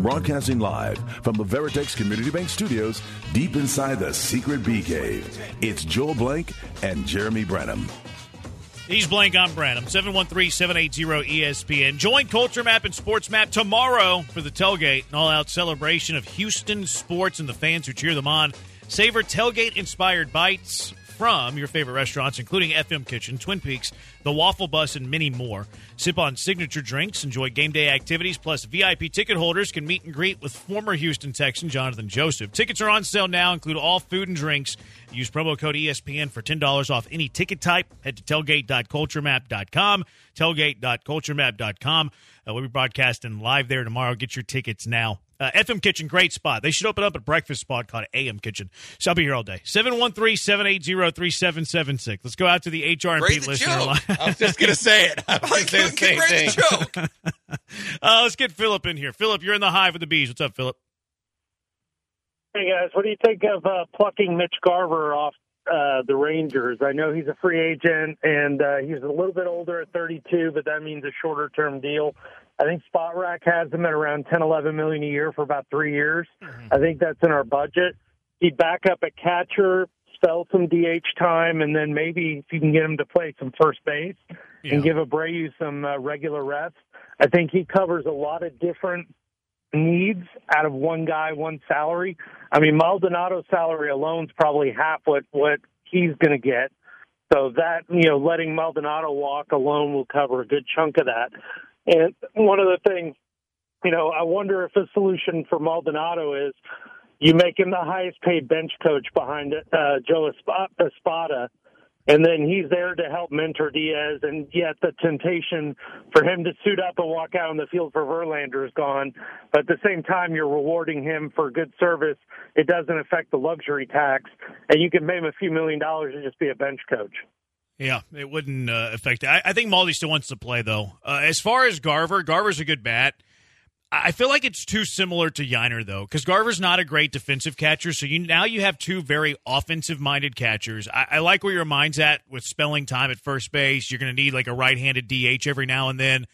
Broadcasting live from the Veritex Community Bank Studios, deep inside the secret bee cave. It's Joel Blank and Jeremy Branham. He's Blank, I'm Branham. 713-780-ESPN. Join Culture Map and Sports Map tomorrow for the tailgate, an all-out celebration of Houston sports and the fans who cheer them on. Savor tailgate-inspired bites from your favorite restaurants, including FM Kitchen, Twin Peaks, the Waffle Bus, and many more. Sip on signature drinks, enjoy game day activities, plus VIP ticket holders can meet and greet with former Houston Texan Jonathan Joseph. Tickets are on sale now, include all food and drinks. Use promo code ESPN for $10 off any ticket type. Head to tailgate.culturemap.com, tailgate.culturemap.com. Uh, we'll be broadcasting live there tomorrow. Get your tickets now. Uh, FM Kitchen, great spot. They should open up a breakfast spot called AM Kitchen. So I'll be here all day. 713-780-3776. Let's go out to the HR and Pete listener line. I was just going to say it. I was I going to say the same thing. the joke. Uh, let's get Philip in here. Philip, you're in the hive with the bees. What's up, Philip? Hey guys, what do you think of uh, plucking Mitch Garver off uh, the Rangers? I know he's a free agent and uh, he's a little bit older at 32, but that means a shorter term deal. I think Spotrac has him at around 10, 11 million a year for about three years. I think that's in our budget. He'd back up at catcher, spell some DH time, and then maybe if you can get him to play some first base and give Abreu some uh, regular reps. I think he covers a lot of different needs out of one guy, one salary. I mean, Maldonado's salary alone is probably half what what he's going to get. So that you know, letting Maldonado walk alone will cover a good chunk of that. And one of the things, you know, I wonder if a solution for Maldonado is you make him the highest paid bench coach behind uh, Joe Espada, and then he's there to help mentor Diaz. And yet the temptation for him to suit up and walk out on the field for Verlander is gone. But at the same time, you're rewarding him for good service. It doesn't affect the luxury tax, and you can pay him a few million dollars and just be a bench coach. Yeah, it wouldn't uh, affect. I, I think Maldi still wants to play, though. Uh, as far as Garver, Garver's a good bat. I I feel like it's too similar to Yainer, though, because Garver's not a great defensive catcher. So you now you have two very offensive-minded catchers. I, I like where your mind's at with spelling time at first base. You're going to need like a right-handed DH every now and then.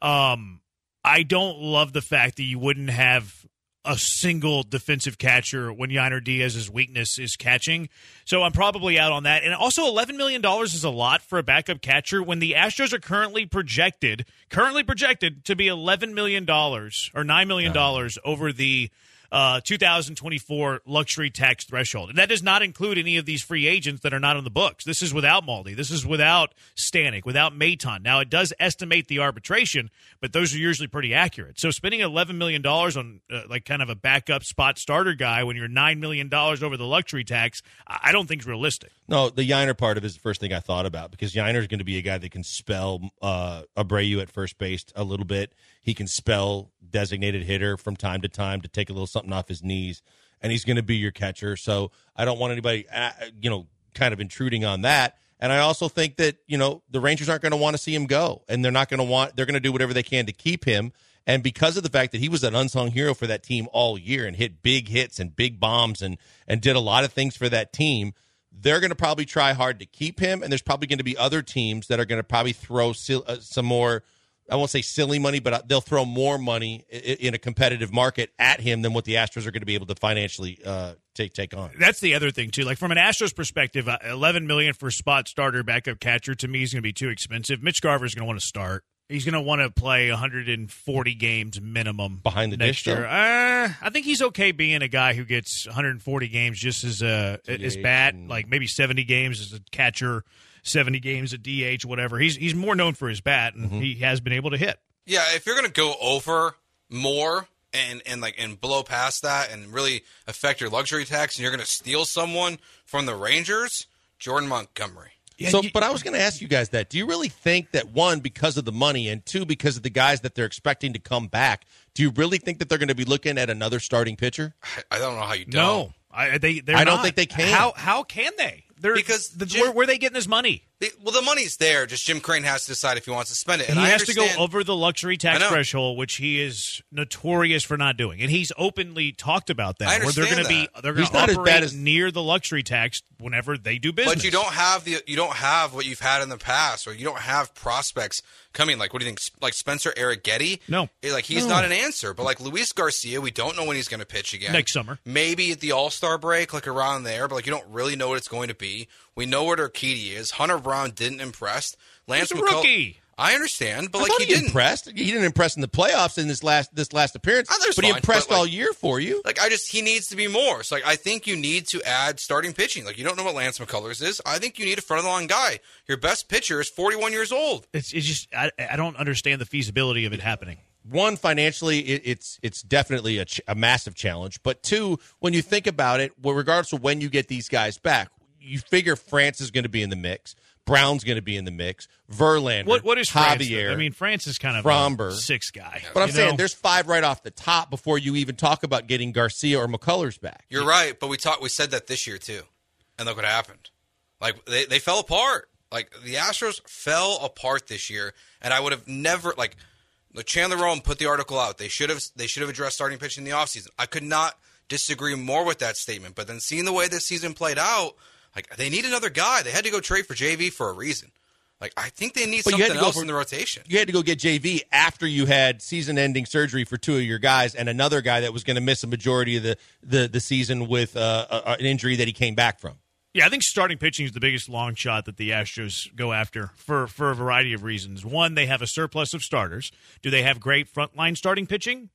Um, I don't love the fact that you wouldn't have a single defensive catcher when Yainer Diaz's weakness is catching. So I'm probably out on that. And also, $11 million is a lot for a backup catcher when the Astros are currently projected, currently projected to be $11 million or $9 million over the uh, 2024 luxury tax threshold. And that does not include any of these free agents that are not on the books. This is without Maldi. This is without Stanek, without Maton. Now, it does estimate the arbitration, but those are usually pretty accurate. So spending $11 million on uh, like kind of a backup spot starter guy when you're $9 million over the luxury tax, I don't think is realistic. No, the Yainer part of it is the first thing I thought about because Yainer is going to be a guy that can spell uh, Abreu at first base a little bit. He can spell designated hitter from time to time to take a little something off his knees, and he's going to be your catcher. So I don't want anybody, uh, you know, kind of intruding on that. And I also think that you know the Rangers aren't going to want to see him go, and they're not going to want. They're going to do whatever they can to keep him. And because of the fact that he was an unsung hero for that team all year and hit big hits and big bombs and and did a lot of things for that team, they're going to probably try hard to keep him. And there's probably going to be other teams that are going to probably throw uh, some more. I won't say silly money, but uh, they'll throw more money in a competitive market at him than what the Astros are going to be able to financially uh, take take on. That's the other thing too. Like from an Astros perspective, uh, eleven million for spot starter backup catcher to me is going to be too expensive. Mitch Garver is going to want to start. He's going to want to play 140 games minimum Behind the next dish, year. Uh, I think he's okay being a guy who gets 140 games just as a as bat, like maybe 70 games as a catcher, 70 games at DH, whatever. He's he's more known for his bat, and Mm-hmm. he has been able to hit. Yeah, if you're gonna go over more and and like and blow past that and really affect your luxury tax, and you're gonna steal someone from the Rangers, Jordan Montgomery. Yeah, so, but I was going to ask you guys that. Do you really think that one, because of the money, and two, because of the guys that they're expecting to come back, do you really think that they're going to be looking at another starting pitcher? I, I don't know how you don't. No, I they they're I don't not. think they can. How how can they? They're, Because the, Jim- where, where are they getting this money? The- well, the money's there. Just Jim Crane has to decide if he wants to spend it. And he I has to go over the luxury tax threshold, which he is notorious for not doing, and he's openly talked about that. I where they're going to be they're going to not as operate bad as- near the luxury tax whenever they do business. But you don't have the you don't have what you've had in the past, or you don't have prospects coming. Like what do you think? Like Spencer Arrighetti? No. Like he's not an answer. But like Luis Garcia, we don't know when he's going to pitch again Next summer. Maybe at the All Star break, like around there. But like you don't really know what it's going to be. We know what Urquidy is. Hunter Brown didn't impress. Lance He's a McCull- rookie. I understand, but I like he, he, didn't. impressed. He didn't impress in the playoffs in this last this last appearance, ah, Oh, that's but he impressed but, like- all year for you. Like I just he needs to be more. So like I think you need to add starting pitching. Like you don't know what Lance McCullers is. I think you need a front of the line guy. Your best pitcher is 41 years old. It's, it's just I, I don't understand the feasibility of it happening. one financially it, it's it's definitely a, ch- a massive challenge but two when you think about it well, regardless of when you get these guys back you figure france is going to be in the mix brown's going to be in the mix verlander What what is France? javier I mean, France is kind of Framber. a six guy. but i'm you saying know? there's five right off the top before you even talk about getting garcia or mccullers back You're right, but we talked. We said that this year too, and look what happened. Like they, they fell apart. Like the Astros fell apart this year, and I would have never like. Look, Chandler Rome put the article out. They should have they should have addressed starting pitching in the offseason. I could not disagree more with that statement. But then seeing the way this season played out, like they need another guy. They had to go trade for JV for a reason. Like I think they need But something to go else for- in the rotation. you had to go get JV after you had season-ending surgery for two of your guys, and another guy that was going to miss a majority of the the, the season with uh, a, an injury that he came back from. Yeah, I think starting pitching is the biggest long shot that the Astros go after for, for a variety of reasons. One, they have a surplus of starters. Do they have great frontline starting pitching?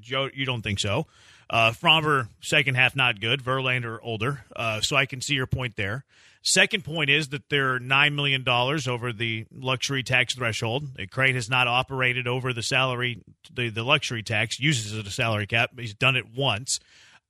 Joe, you don't think so. Uh, Framber, second half, not good. Verlander, older. Uh, so I can see your point there. Second point is that they're $9 million over the luxury tax threshold. Crane has not operated over the salary, the, the luxury tax, uses it as a salary cap. He's done it once.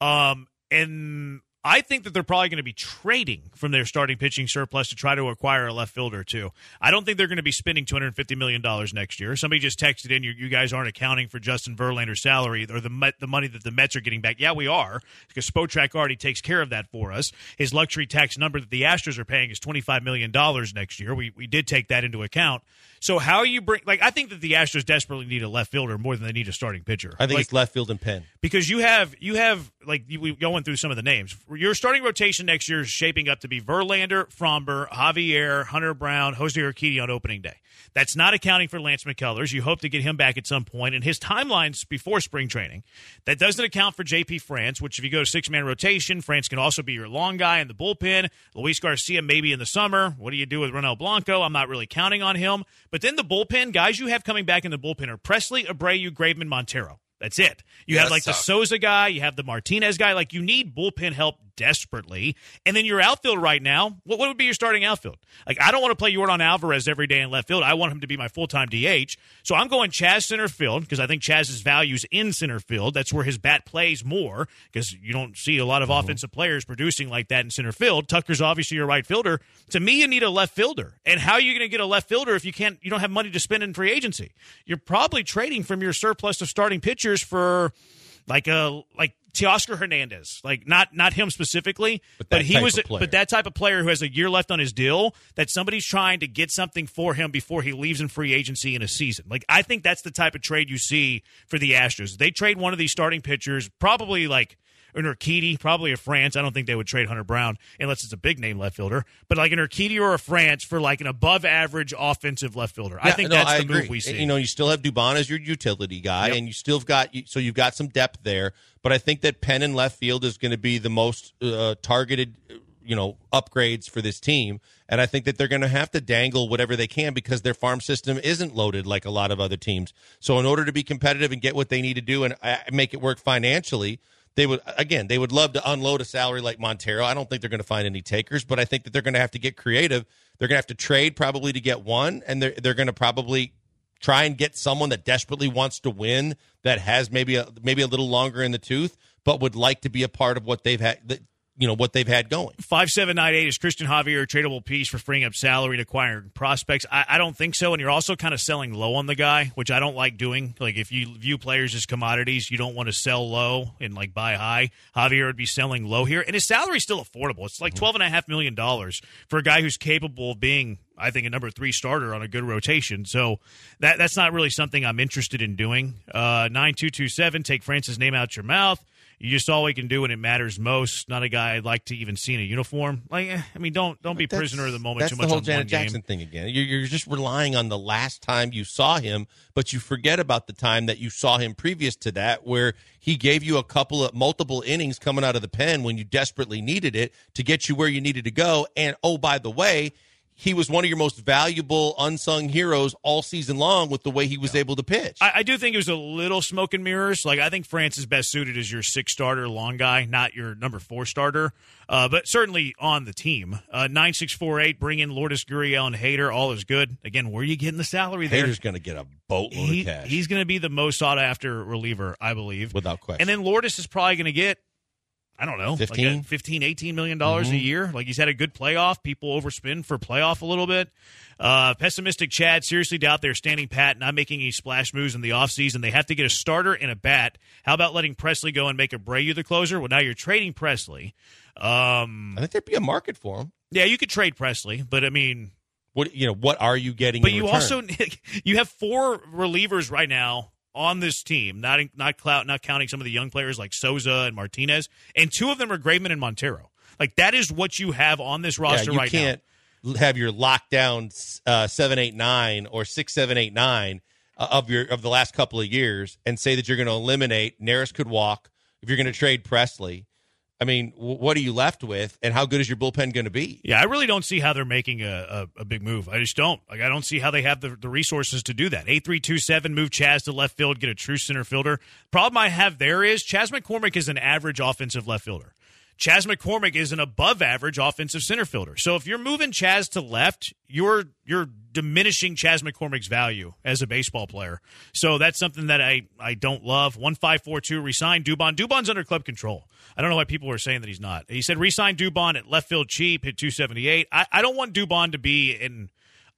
Um, and I think that they're probably going to be trading from their starting pitching surplus to try to acquire a left fielder too. I don't think they're going to be spending two hundred fifty million dollars next year. Somebody just texted in, you, you guys aren't accounting for Justin Verlander's salary or the the money that the Mets are getting back. Yeah, we are because Spotrac already takes care of that for us. His luxury tax number that the Astros are paying is twenty five million dollars next year. We we did take that into account. So how you bring like I think that the Astros desperately need a left fielder more than they need a starting pitcher. I think Like, it's left field and pen. because you have you have like you- we going through some of the names. Your starting rotation next year is shaping up to be Verlander, Framber, Javier, Hunter Brown, Jose Urquidy on opening day. That's not accounting for Lance McCullers. You hope to get him back at some point, and his timelines before spring training. That doesn't account for JP France, which if you go to six man rotation, France can also be your long guy in the bullpen. Luis Garcia maybe in the summer. What do you do with Ronel Blanco? I'm not really counting on him. But then the bullpen guys you have coming back in the bullpen are Pressly, Abreu, Graveman, Montero. That's it. You Yeah, have like the. Sousa guy, you have the Martinez guy. Like you need bullpen help desperately. And then your outfield right now, what, what would be your starting outfield? Like I don't want to play Yordan Alvarez every day in left field. I want him to be my full time DH. So I'm going Chas center field because I think Chas's values in center field. That's where his bat plays more because you don't see a lot of mm-hmm. offensive players producing like that in center field. Tucker's obviously your right fielder. To me, you need a left fielder. And how are you going to get a left fielder if you can't? You don't have money to spend in free agency. You're probably trading from your surplus of starting pitchers for like a like Teoscar Hernandez, like not not him specifically, But but, he was but that type of player who has a year left on his deal that somebody's trying to get something for him before he leaves in free agency in a season. Like I think that's the type of trade you see for the Astros. They trade one of these starting pitchers, probably like an Urquidy, probably a France. I don't think they would trade Hunter Brown unless it's a big name left fielder, but like an Urquidy or a France for like an above average offensive left fielder. I think no, that's I the agree. move we see. You know, you still have Dubon as your utility guy, Yep. and you still have got so you've got some depth there. But I think that Penn and left field is going to be the most uh, targeted, you know, upgrades for this team. And I think that they're going to have to dangle whatever they can because their farm system isn't loaded like a lot of other teams. So in order to be competitive and get what they need to do and uh, make it work financially. They would again. They would love to unload a salary like Montero. I don't think they're going to find any takers, but I think that they're going to have to get creative. They're going to have to trade probably to get one, and they're they're going to probably try and get someone that desperately wants to win that has maybe a maybe a little longer in the tooth but would like to be a part of what they've had you know what they've had going 5798 is Christian Javier a tradable piece for freeing up salary and acquiring prospects? I, I don't think so. And you're also kind of selling low on the guy, which I don't like doing. Like if you view players as commodities, you don't want to sell low and like buy high. Javier would be selling low here, and his salary's still affordable. It's like twelve and a half million dollars for a guy who's capable of being I think a number three starter on a good rotation. So that that's not really something I'm interested in doing. Uh, nine two two seven. Take Francis' name out your mouth. You just all we can do when it matters most. Not a guy I'd like to even see in a uniform. Like, eh, I mean, don't don't be That's- prisoner of the moment That's too the much whole on Janet one game. Jackson thing again. You're, you're just relying on the last time you saw him, but you forget about the time that you saw him previous to that, where he gave you a couple of multiple innings coming out of the pen when you desperately needed it to get you where you needed to go. And oh, by the way, he was one of your most valuable unsung heroes all season long with the way he was able to pitch. I, I do think it was a little smoke and mirrors. Like I think France is best suited as your six starter long guy, not your number four starter. Uh, but certainly on the team. Uh, nine six four eight. Bring in Lourdes Gurriel and Hader. All is good. Again, where are you getting the salary there? Hader's going to get a boatload He- of cash he's going to be the most sought after reliever, I believe. without question. And then Lourdes is probably going to get, I don't know, 15? Like 15 18 million dollars Mm-hmm. a year. Like he's had a good playoff. People overspend for playoff a little bit. Uh, pessimistic Chad seriously doubt they're standing pat, not making any splash moves in the offseason. They have to get a starter and a bat. How about letting Pressly go and make a Abreu the closer? Well, now you're trading Pressly. Um, I think there'd be a market for him. yeah, you could trade Pressly, but I mean, What you know? What are you getting? but in you return? also you have four relievers right now on this team, not in, not clout, not counting some of the young players like Sousa and Martinez, and two of them are Graveman and Montero. Like that is what you have on this roster yeah, you right can't have your lockdown uh, seven eight nine or six seven eight nine uh, of your of the last couple of years and say that you're going to eliminate Neris could walk if you're going to trade Pressly. I mean, what are you left with, and how good is your bullpen going to be? Yeah, I really don't see how they're making a, a, a big move. I just don't. Like, I don't see how they have the, the resources to do that. Eight three two seven, move Chas to left field, get a true center fielder. Problem I have there is Chas McCormick is an average offensive left fielder. Chas McCormick is an above average offensive center fielder. So if you're moving Chas to left, you're you're diminishing Chas McCormick's value as a baseball player. So that's something that I, I don't love. One five four two resign Dubon. Dubon's under club control. I don't know why people are saying that he's not. He said resign Dubon at left field cheap, hit two seventy eight. I, I don't want Dubon to be in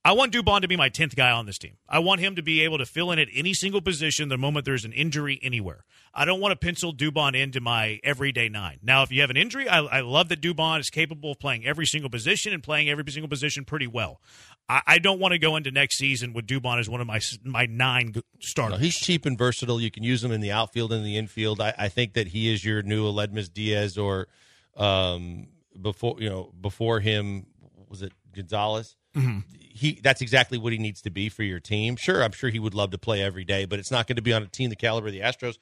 I want Dubon to be my 10th guy on this team. I want him to be able to fill in at any single position the moment there's an injury anywhere. I don't want to pencil Dubon into my everyday nine. Now, if you have an injury, I, I love that Dubon is capable of playing every single position and playing every single position pretty well. I, I don't want to go into next season with Dubon as one of my my nine g- No, starters. he's cheap and versatile. You can use him in the outfield and the infield. I, I think that he is your new Aledmys Diaz or um, before you know before him was it Gonzalez. He that's exactly what he needs to be for your team. Sure, I'm sure he would love to play every day, but it's not going to be on a team the caliber of the Astros.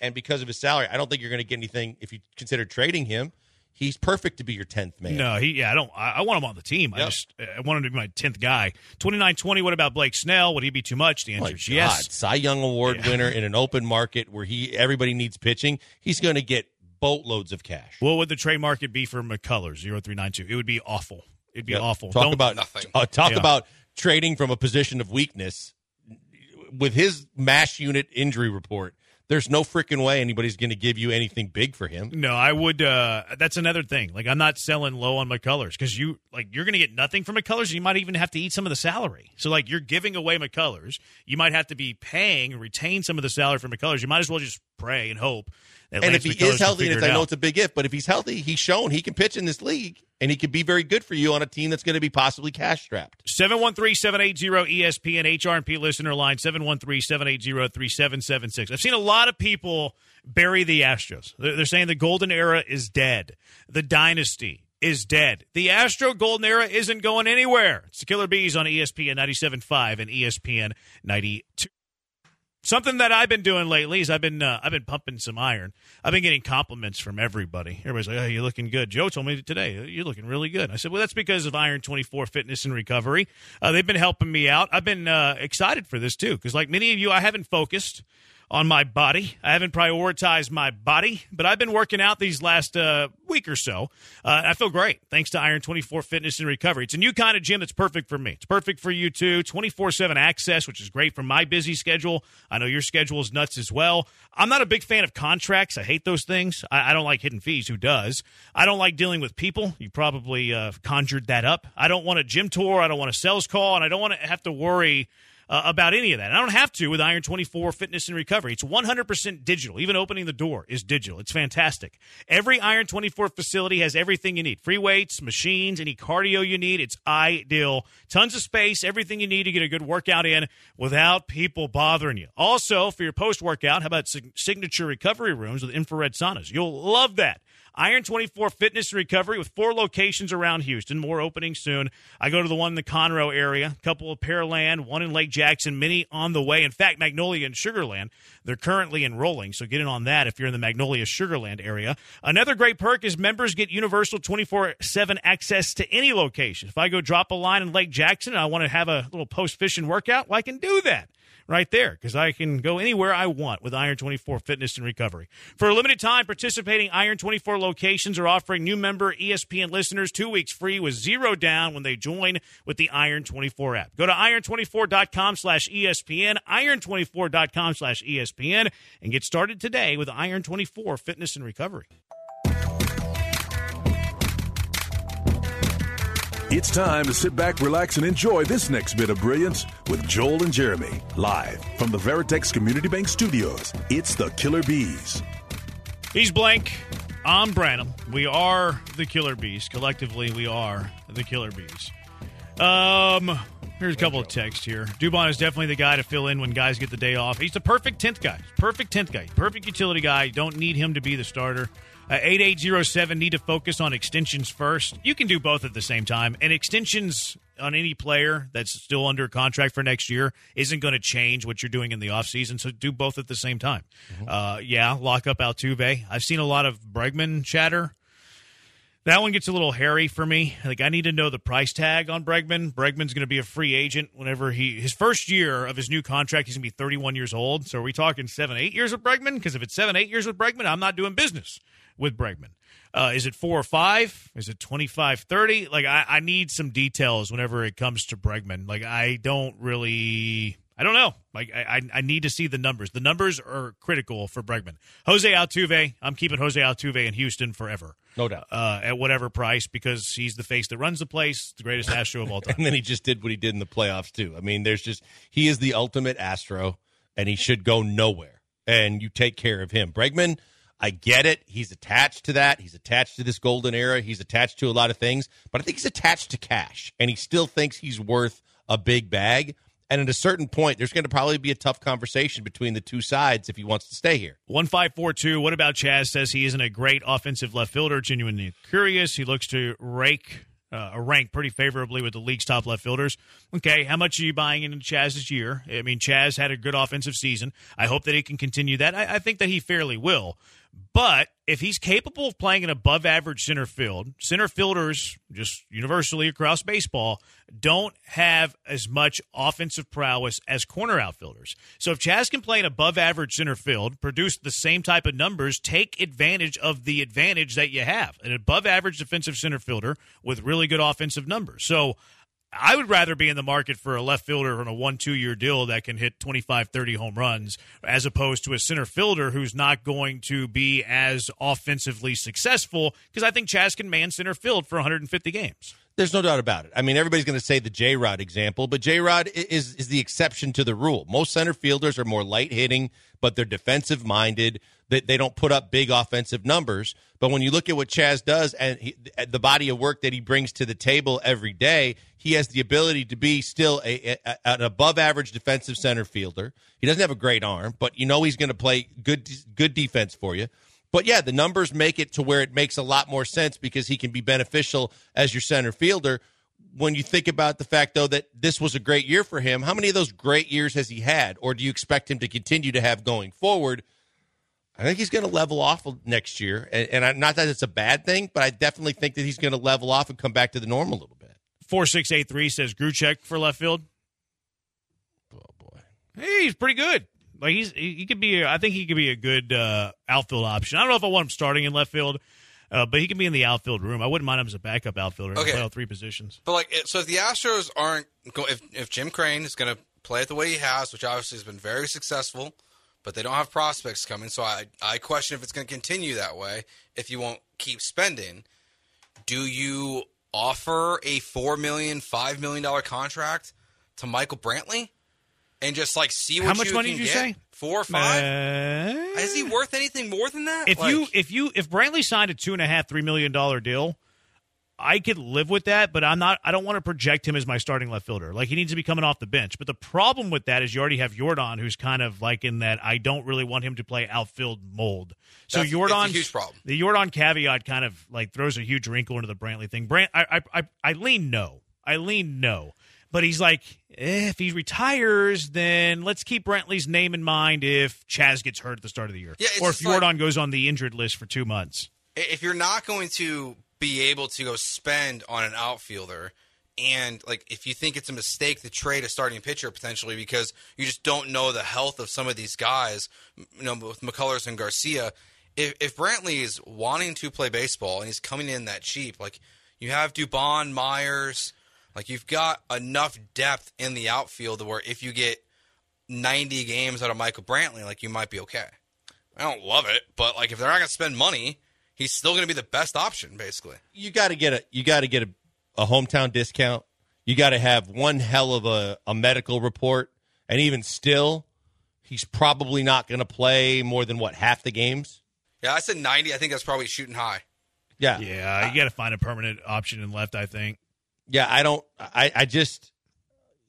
And because of his salary, I don't think you're going to get anything if you consider trading him. He's perfect to be your tenth man. No, he. Yeah, I don't. I, I want him on the team. I just I want him to be my tenth guy. Twenty nine twenty. What about Blake Snell? Would he be too much? The answer is God, yes. Cy Young Award winner in an open market where he everybody needs pitching. He's going to get boatloads of cash. What would the trade market be for McCullers? Zero three nine two. It would be awful. It'd be Yep. awful. Talk Don't- about Nothing. Uh, talk Yeah. about trading from a position of weakness with his mash unit injury report. There's no freaking way anybody's going to give you anything big for him. No, I would. uh That's another thing. Like I'm not selling low on McCullers because you like you're going to get nothing from McCullers. You might even have to eat some of the salary. So like you're giving away McCullers. You might have to be paying and retain some of the salary from McCullers. You might as well just pray and hope. And if he is healthy, and I know it's a big if, but if he's healthy, he's shown he can pitch in this league, and he could be very good for you on a team that's going to be possibly cash strapped. 713-780-ESPN HRP listener line 713-780-3776. I've seen a lot of people bury the Astros. They're, they're saying the golden era is dead. The dynasty is dead. The Astro golden era isn't going anywhere. It's the Killer Bees on ESPN 97.5 and ESPN 92. Something that I've been doing lately is I've been uh, I've been pumping some iron. I've been getting compliments from everybody. Everybody's like, "Oh, you're looking good." Joe told me today, "You're looking really good." I said, "Well, that's because of Iron 24 Fitness and Recovery. Uh, they've been helping me out. I've been uh, excited for this too because, like many of you, I haven't focused on my body. I haven't prioritized my body, but I've been working out these last uh, week or so. Uh, I feel great thanks to Iron 24 Fitness and Recovery. It's a new kind of gym that's perfect for me. It's perfect for you too. 24 7 access, which is great for my busy schedule. I know your schedule is nuts as well. I'm not a big fan of contracts. I hate those things. I, I don't like hidden fees. Who does? I don't like dealing with people. You probably uh, conjured that up. I don't want a gym tour. I don't want a sales call, and I don't want to have to worry uh, about any of that. And I don't have to with Iron 24 Fitness and Recovery. It's 100% digital. Even opening the door is digital. It's fantastic. Every Iron 24 facility has everything you need free weights, machines, any cardio you need. It's ideal. Tons of space, everything you need to get a good workout in without people bothering you. Also, for your post workout, how about signature recovery rooms with infrared saunas? You'll love that. Iron 24 Fitness and Recovery with four locations around Houston. More opening soon. I go to the one in the Conroe area, a couple of Pearland, one in Lake Jackson, many on the way. In fact, Magnolia and Sugarland, they're currently enrolling, so get in on that if you're in the Magnolia Sugarland area. Another great perk is members get universal 24 7 access to any location. If I go drop a line in Lake Jackson and I want to have a little post fishing workout, well, I can do that right there because I can go anywhere I want with Iron 24 Fitness and Recovery. For a limited time, participating Iron 24 locations are offering new member ESPN listeners two weeks free with zero down when they join with the Iron 24 app. Go to iron24.com slash ESPN, iron24.com slash ESPN, and get started today with Iron 24 Fitness and Recovery. It's time to sit back, relax, and enjoy this next bit of brilliance with Joel and Jeremy, live from the Veritex Community Bank Studios. It's the Killer Bees. He's Blank. I'm Branham. We are the Killer Bees. Collectively, we are the Killer Bees. Um, here's a couple of texts here. Dubon is definitely the guy to fill in when guys get the day off. He's the perfect 10th guy. Perfect 10th guy. Perfect utility guy. You don't need him to be the starter. Uh, 8807 need to focus on extensions first. You can do both at the same time. And extensions on any player that's still under contract for next year isn't going to change what you're doing in the offseason. So do both at the same time. Mm-hmm. Uh, yeah, lock up Altuve. I've seen a lot of Bregman chatter. That one gets a little hairy for me. Like I need to know the price tag on Bregman. Bregman's going to be a free agent whenever he his first year of his new contract. He's going to be 31 years old. So are we talking seven, eight years with Bregman? Because if it's seven, eight years with Bregman, I'm not doing business with Bregman. Uh, is it four or five? Is it 25, 30? Like, I, I need some details whenever it comes to Bregman. Like, I don't really. I don't know. Like I, I need to see the numbers. The numbers are critical for Bregman. Jose Altuve, I'm keeping Jose Altuve in Houston forever, no doubt, uh, at whatever price because he's the face that runs the place, the greatest Astro of all time. and then he just did what he did in the playoffs too. I mean, there's just he is the ultimate Astro, and he should go nowhere. And you take care of him, Bregman. I get it. He's attached to that. He's attached to this golden era. He's attached to a lot of things, but I think he's attached to cash and he still thinks he's worth a big bag. And at a certain point, there's going to probably be a tough conversation between the two sides if he wants to stay here. 1542. What about Chas says he isn't a great offensive left fielder? Genuinely curious. He looks to rake uh, rank pretty favorably with the league's top left fielders. Okay, how much are you buying into Chas's year? I mean, Chas had a good offensive season. I hope that he can continue that. I, I think that he fairly will. But if he's capable of playing an above average center field, center fielders, just universally across baseball, don't have as much offensive prowess as corner outfielders. So if Chas can play an above average center field, produce the same type of numbers, take advantage of the advantage that you have an above average defensive center fielder with really good offensive numbers. So I would rather be in the market for a left fielder on a one, two year deal that can hit 25, 30 home runs as opposed to a center fielder who's not going to be as offensively successful because I think Chas can man center field for 150 games. There's no doubt about it. I mean, everybody's going to say the J Rod example, but J Rod is is the exception to the rule. Most center fielders are more light hitting, but they're defensive minded. That they don't put up big offensive numbers. But when you look at what Chas does and he, the body of work that he brings to the table every day, he has the ability to be still a, a, an above average defensive center fielder. He doesn't have a great arm, but you know he's going to play good good defense for you. But yeah, the numbers make it to where it makes a lot more sense because he can be beneficial as your center fielder. When you think about the fact, though, that this was a great year for him, how many of those great years has he had, or do you expect him to continue to have going forward? I think he's going to level off next year, and, and I, not that it's a bad thing, but I definitely think that he's going to level off and come back to the norm a little bit. Four six eight three says Grichuk for left field. Oh boy, hey, he's pretty good. Like he's he could be. I think he could be a good uh, outfield option. I don't know if I want him starting in left field, uh, but he can be in the outfield room. I wouldn't mind him as a backup outfielder. Okay, play all three positions. But like, so if the Astros aren't, if if Jim Crane is going to play it the way he has, which obviously has been very successful, but they don't have prospects coming, so I I question if it's going to continue that way. If you won't keep spending, do you offer a four million, five million dollar contract to Michael Brantley? and just like see what How much you money did you get. say? Four or five? Uh, Is he worth anything more than that? if Like, you if you if Brantley signed a two and a half three million dollar deal, I could live with that. But I'm not. I don't want to project him as my starting left fielder. Like he needs to be coming off the bench. But the problem with that is you already have Yordan, who's kind of like in that I don't really want him to play outfield mold. So That's- Yordan, huge problem. The Yordan caveat kind of like throws a huge wrinkle into the Brantley thing. Brant, I I I, I lean no. I lean no. But he's like, eh, if he retires, then let's keep Brantley's name in mind if Chas gets hurt at the start of the year, Yeah, or if just like- goes on the injured list for two months. if you're not going to be able to go spend on an outfielder. And like if you think it's a mistake to trade a starting pitcher potentially because you just don't know the health of some of these guys you know with McCullers and Garcia if, if Brantley is wanting to play baseball and he's coming in that cheap like you have Dubon Meyers like you've got enough depth in the outfield where if you get 90 games out of Michael Brantley like you might be okay. I don't love it but like if they're not going to spend money he's still going to be the best option, basically. you got to get a you got to get a, a hometown discount. You got to have one hell of a, a medical report, and even still, he's probably not going to play more than what half the games. Yeah, I said 90. I think that's probably shooting high. Yeah, Yeah, you got to find a permanent option in left. I think. yeah. I don't. I I just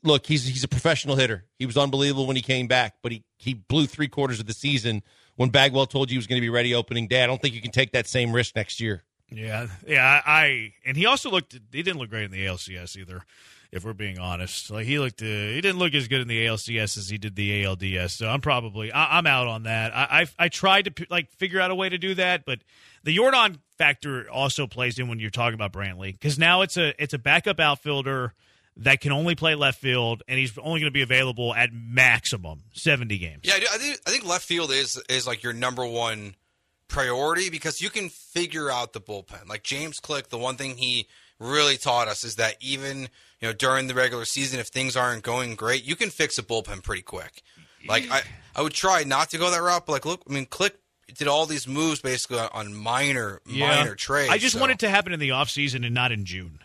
look. He's he's a professional hitter. He was unbelievable when he came back, but he he blew three quarters of the season when Bagwell told you he was going to be ready opening day. I don't think you can take that same risk next year. Yeah, yeah. I and he also looked. He didn't look great in the ALCS either. If we're being honest, like he looked, uh, he didn't look as good in the ALCS as he did the ALDS. So I'm probably, I, I'm out on that. I, I, I tried to like figure out a way to do that, but the Yordan factor also plays in when you're talking about Brantley because now it's a, it's a backup outfielder that can only play left field, and he's only going to be available at maximum 70 games. Yeah, I, do, I think I think left field is is like your number one priority because you can figure out the bullpen. Like James Click, the one thing he really taught us is that even you know during the regular season, if things aren't going great, you can fix a bullpen pretty quick. Like I, I would try not to go that route, but like look, I mean, Click did all these moves basically on, minor minor trades. I just so- want it to happen in the offseason and not in June.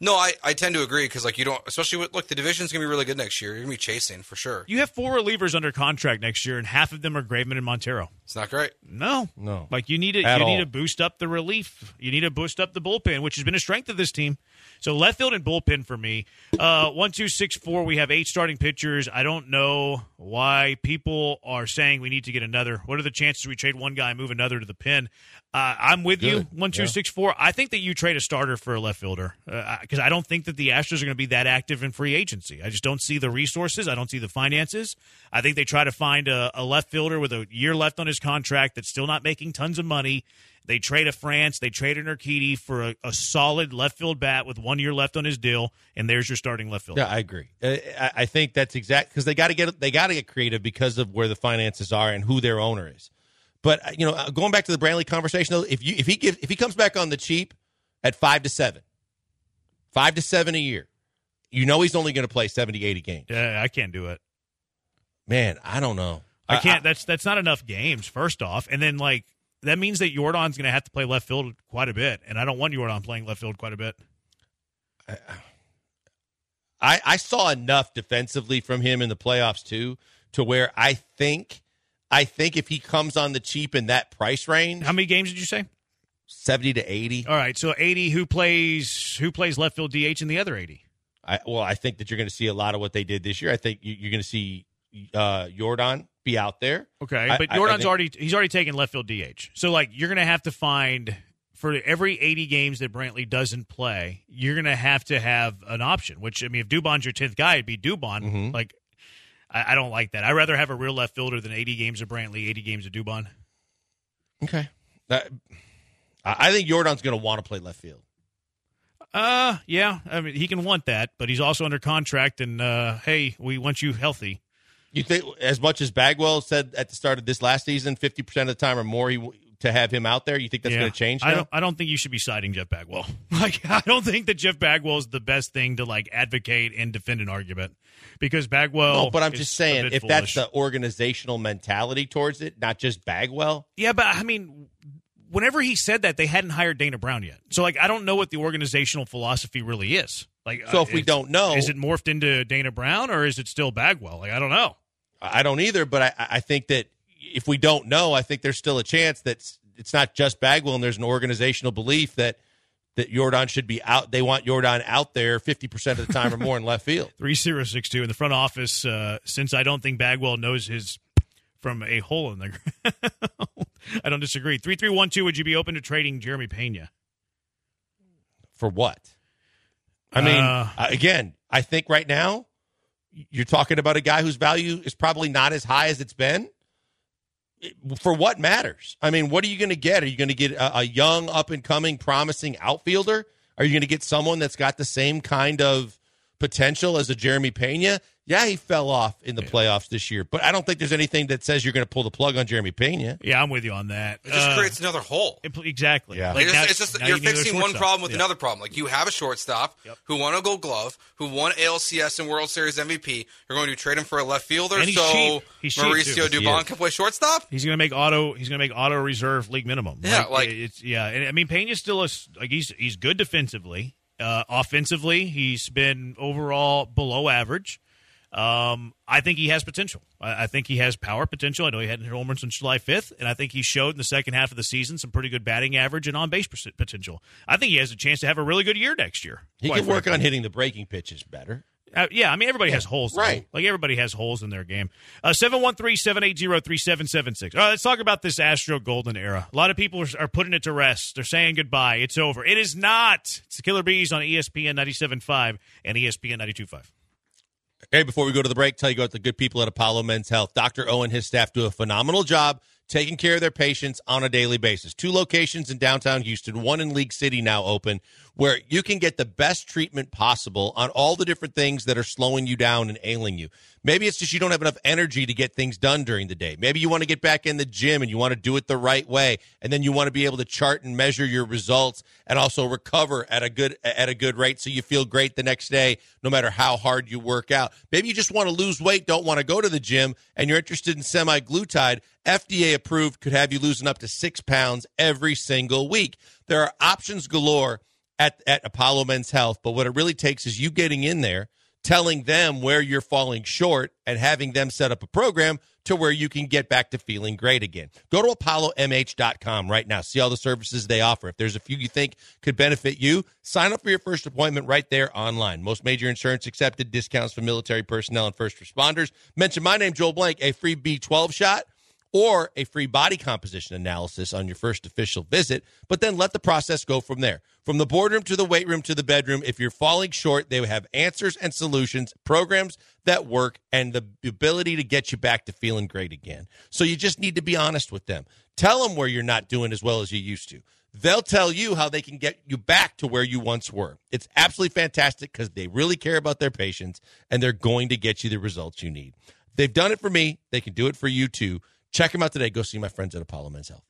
No, I, I tend to agree because like you don't, especially with look, the division's gonna be really good next year. You're gonna be chasing for sure. You have four relievers under contract next year, and half of them are Graveman and Montero. It's not great. No, No. Like you need to At you need to boost up the relief. You need to boost up the bullpen, which has been a strength of this team. So left field and bullpen for me. Uh, one, two, six, four. We have eight starting pitchers. I don't know why people are saying we need to get another. What are the chances we trade one guy and move another to the pen? Uh, I'm with you. Good. One, two, Yeah. six, four. I think that you trade a starter for a left fielder because I don't think that the Astros are going to be that active in free agency. I just don't see the resources. I don't see the finances. I think they try to find a, a left fielder with a year left on his contract that's still not making tons of money. They trade a France. They trade an Urquidy for a, a solid left field bat with one year left on his deal, and there's your starting left field. Yeah, I agree. Uh, I, I think that's exact because they got to get they got to get creative because of where the finances are and who their owner is. But uh, you know, uh, going back to the Brantley conversation, though, if you if he gives if he comes back on the cheap at five to seven, five to seven a year, you know he's only going to play 70, 80 games. Yeah, I can't do it. Man, I don't know. I can't. that's that's not enough games. First off, and then like that means that Yordan's going to have to play left field quite a bit, and I don't want Yordan playing left field quite a bit. I, I saw enough defensively from him in the playoffs too, to where I think I think if he comes on the cheap in that price range, How many games did you say? seventy to eighty, All right, so eighty. Who plays who plays left field DH in the other eighty? I, well, I think that you're going to see a lot of what they did this year. I think you, you're going to see uh, Yordan be out there. Okay, but I- I Yordan's think- already he's already taken left field DH. So like you're gonna have to find for every 80 games that Brantley doesn't play, you're gonna have to have an option. Which I mean, if Dubon's your 10th guy, it'd be Dubon. Mm-hmm. Like I, I don't like that. I'd rather have a real left fielder than 80 games of Brantley, 80 games of Dubon. Okay, That- I I think Yordan's going to want to play left field. Uh, yeah. I mean, he can want that, but he's also under contract, and uh, hey, we want you healthy. You think as much as Bagwell said at the start of this last season, fifty percent of the time or more, he to have him out there. You think that's Yeah. going to change? I don't. I don't think you should be citing Jeff Bagwell. Like, I don't think that Jeff Bagwell is the best thing to like advocate and defend an argument because Bagwell. No, but I'm just saying, if that's the organizational mentality towards it, not just Bagwell. yeah, but I mean, whenever he said that, they hadn't hired Dana Brown yet. So like, I don't know what the organizational philosophy really is. Like, So uh, if we don't know- is it morphed into Dana Brown or is it still Bagwell? Like, I don't know. I don't either, but I, I think that if we don't know, I think there's still a chance that it's- not just Bagwell, and there's an organizational belief that that Yordan should be out. They want Yordan out there 50 percent of the time or more in left field. Three zero six two in the front office. Uh, since I don't think Bagwell knows his from a hole in the ground, I don't disagree. Three three one two. Would you be open to trading Jeremy Pena? For what? I mean, Uh, again, I think right now you're talking about a guy whose value is probably not as high as it's been. For what matters? I mean, what are you going to get? Are you going to get a, a young, up and coming, promising outfielder? Are you going to get someone that's got the same kind of potential as a Jeremy Pena? Yeah, he fell off in the playoffs this year, but I don't think there's anything that says you're going to pull the plug on Jeremy Pena. Yeah, I'm with you on that. It just Uh, creates another hole. it- exactly. Yeah. Like It's now- just, it's just you're you fixing one problem with Yeah. another problem. Like you have a shortstop who won a Gold Glove, who won ALCS and World Series MVP. You're going to trade him for a left fielder, And he's so cheap. He's Mauricio too. Dubon can play shortstop. He's gonna make auto. He's gonna make auto reserve league minimum. Yeah, like- it's yeah. And I mean, Pena's still a like he's he's good defensively. Uh, offensively, he's been overall below average. Um, I think he has potential. I, I think he has power potential. I know he hadn't hit home runs since July 5th, and I think he showed in the second half of the season some pretty good batting average and on base potential. I think he has a chance to have a really good year next year. He can work on hitting the breaking pitches better. Uh, yeah, I mean everybody has holes, though. right. Like everybody has holes in their game. Uh, Seven one three seven eight zero three seven seven six. All right, let's talk about this Astro Golden era. A lot of people are, are putting it to rest. They're saying goodbye. It's over. It is not. It's the Killer Bees on ESPN 97.5 and ESPN 92.5. Hey, before we go to the break, tell you about the good people at Apollo Men's Health. Dr. O and his staff do a phenomenal job taking care of their patients on a daily basis. Two locations in downtown Houston, one in League City now open, where you can get the best treatment possible on all the different things that are slowing you down and ailing you. Maybe it's just you don't have enough energy to get things done during the day. Maybe you want to get back in the gym and you want to do it the right way, and then you want to be able to chart and measure your results and also recover at a good at a good rate so you feel great the next day no matter how hard you work out. Maybe you just want to lose weight, don't want to go to the gym, and you're interested in semaglutide. FDA approved could have you losing up to six pounds every single week. There are options galore at, at Apollo Men's Health, but what it really takes is you getting in there, telling them where you're falling short, and having them set up a program to where you can get back to feeling great again. Go to ApolloMH.com right now. See all the services they offer. If there's a few you think could benefit you, sign up for your first appointment right there online. Most major insurance accepted, discounts for military personnel and first responders. Mention my name, Joel Blank, a free B12 shot or a free body composition analysis on your first official visit, but then let the process go from there. From the boardroom to the weight room to the bedroom, if you're falling short, they have answers and solutions, programs that work, and the ability to get you back to feeling great again. So you just need to be honest with them. Tell them where you're not doing as well as you used to. They'll tell you how they can get you back to where you once were. It's absolutely fantastic because they really care about their patients and they're going to get you the results you need. They've done it for me. They can do it for you too. Check them out today. Go see my friends at Apollo Men's Health.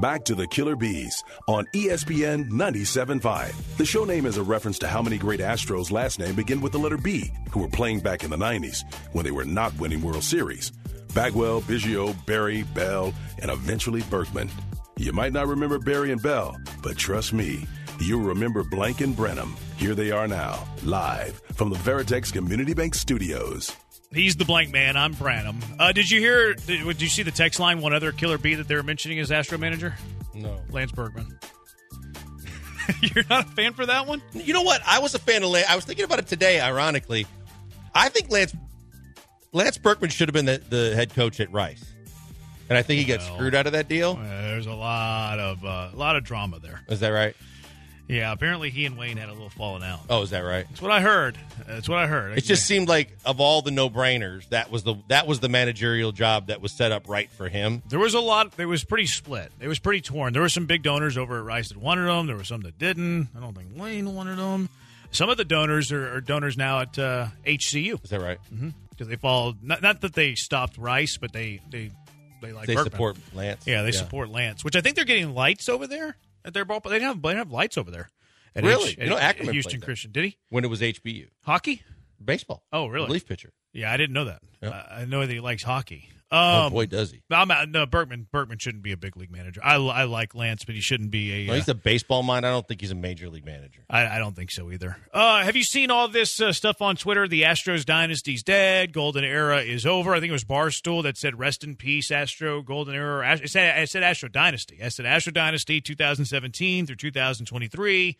Back to the Killer Bees on ESPN 97.5. The show name is a reference to how many great Astros' last name begin with the letter B, who were playing back in the 90s when they were not winning World Series. Bagwell, Biggio, Berry, Bell, and eventually Berkman. You might not remember Berry and Bell, but trust me, you'll remember Blank and Branham. Here they are now, live from the Veritex Community Bank Studios. He's the blank man. I'm Branham. Uh, did you hear? Did, did you see the text line? One other Killer Bee that they were mentioning as Astro manager, No. Lance Berkman. You're not a fan for that one? You know what? I was a fan of Lance. I was thinking about it today, ironically. I think Lance Lance Berkman should have been the, the head coach at Rice. And I think he got screwed out of that deal. There's a lot of uh, a lot of drama there. Is that right? Yeah, apparently he and Wayne had a little falling out. Oh, is that right? That's what I heard. That's what I heard. It just seemed like of all the no brainers, that was the that was the managerial job that was set up right for him. There was a lot. It was pretty split. It was pretty torn. There were some big donors over at Rice that wanted them. There were some that didn't. I don't think Wayne wanted them. Some of the donors are, are donors now at uh, HCU Is that right? because they followed. Not, not that they stopped Rice, but they they they like They Berkman. support Lance. Yeah, they support Lance, which I think they're getting lights over there at their ball. They didn't have they didn't have lights over there. At Really? H- You know, Ackerman Houston. Christian. Did he when it was HBU hockey? baseball. Oh, really? Relief pitcher. Yeah, I didn't know that. Yeah. I I know that he likes hockey. Oh Um, boy, does he! I'm out, no Berkman. Berkman shouldn't be a big league manager. I, I like Lance, but he shouldn't be a. No, uh, he's a baseball mind. I don't think he's a major league manager. I, I don't think so either. Uh, have you seen all this uh, stuff on Twitter? The Astros dynasty's dead. Golden era is over. I think it was Barstool that said "Rest in peace, Astro Golden era." Ast- It said, it said Astro Dynasty. I said Astro Dynasty 2017 through 2023.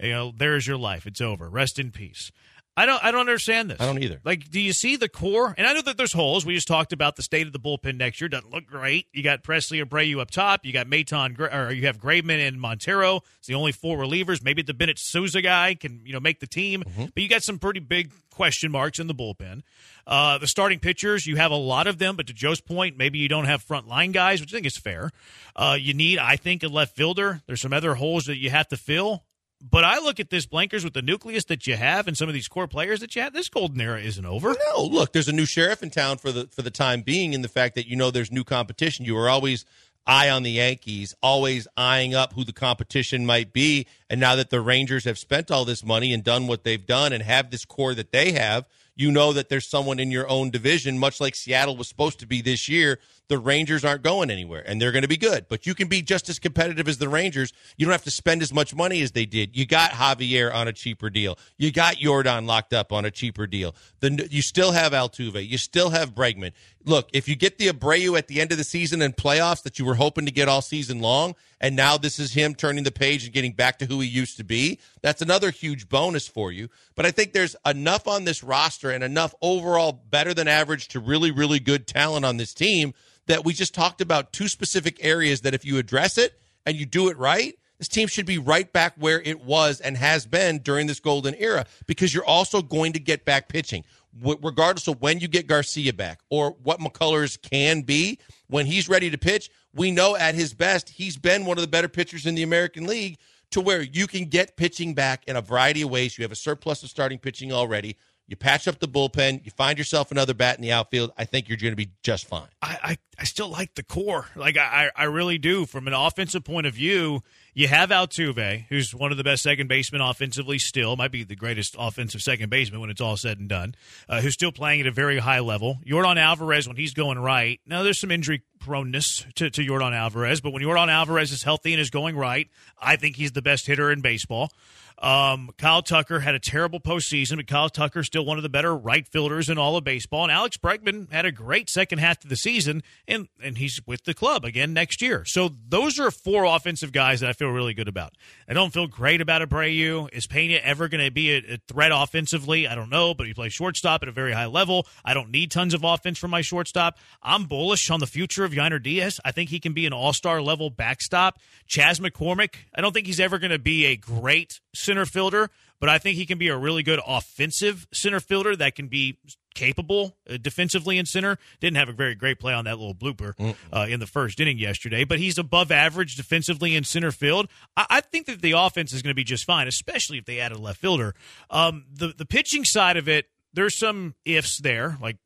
You know, there's your life. It's over. Rest in peace. I don't. I don't understand this. I don't either. Like, do you see the core? And I know that there's holes. We just talked about the state of the bullpen next year. Doesn't look great. You got Pressly Abreu up top. You got Maton, or you have Graveman and Montero. It's the only four relievers. Maybe the Bennett Sousa guy can you know make the team. But you got some pretty big question marks in the bullpen. Uh, the starting pitchers, you have a lot of them. But to Joe's point, maybe you don't have front line guys, which I think is fair. Uh, you need, I think, a left fielder. There's some other holes that you have to fill. But I look at this Blankers with the nucleus that you have and some of these core players that you have. This golden era isn't over. No, look, there's a new sheriff in town for the for the time being, in the fact that you know there's new competition. You were always eye on the Yankees, always eyeing up who the competition might be. And now that the Rangers have spent all this money and done what they've done and have this core that they have, you know that there's someone in your own division, much like Seattle was supposed to be this year. The Rangers aren't going anywhere, and they're going to be good. But you can be just as competitive as the Rangers. You don't have to spend as much money as they did. You got Javier on a cheaper deal. You got Yordan locked up on a cheaper deal. The, you still have Altuve. You still have Bregman. Look, if you get the Abreu at the end of the season and playoffs that you were hoping to get all season long, and now this is him turning the page and getting back to who he used to be, that's another huge bonus for you. But I think there's enough on this roster and enough overall better than average to really, really good talent on this team that we just talked about two specific areas that if you address it and you do it right, this team should be right back where it was and has been during this golden era because you're also going to get back pitching. Regardless of when you get Garcia back or what McCullers can be, when he's ready to pitch, we know at his best, he's been one of the better pitchers in the American League to where you can get pitching back in a variety of ways. You have a surplus of starting pitching already. You patch up the bullpen. You find yourself another bat in the outfield. I think you're going to be just fine. I, I, I still like the core. Like I, I really do. From an offensive point of view, you have Altuve, who's one of the best second basemen offensively. Still, might be the greatest offensive second baseman when it's all said and done. Uh, who's still playing at a very high level. Yordan Alvarez, when he's going right. Now there's some injury proneness to, to Yordan Alvarez, but when Yordan Alvarez is healthy and is going right, I think he's the best hitter in baseball. Um, Kyle Tucker had a terrible postseason, but Kyle Tucker's still one of the better right fielders in all of baseball. And Alex Bregman had a great second half of the season, and, and he's with the club again next year. So those are four offensive guys that I feel really good about. I don't feel great about Abreu. Is Pena ever going to be a, a threat offensively? I don't know, but he plays shortstop at a very high level. I don't need tons of offense from my shortstop. I'm bullish on the future of Yainer Diaz. I think he can be an all star level backstop. Chas McCormick, I don't think he's ever going to be a great center fielder, but I think he can be a really good offensive center fielder that can be capable uh, defensively in center. Didn't have a very great play on that little blooper uh, in the first inning yesterday, but he's above average defensively in center field. I, I think that the offense is going to be just fine, especially if they add a left fielder. Um, the the pitching side of it, there's some ifs there, like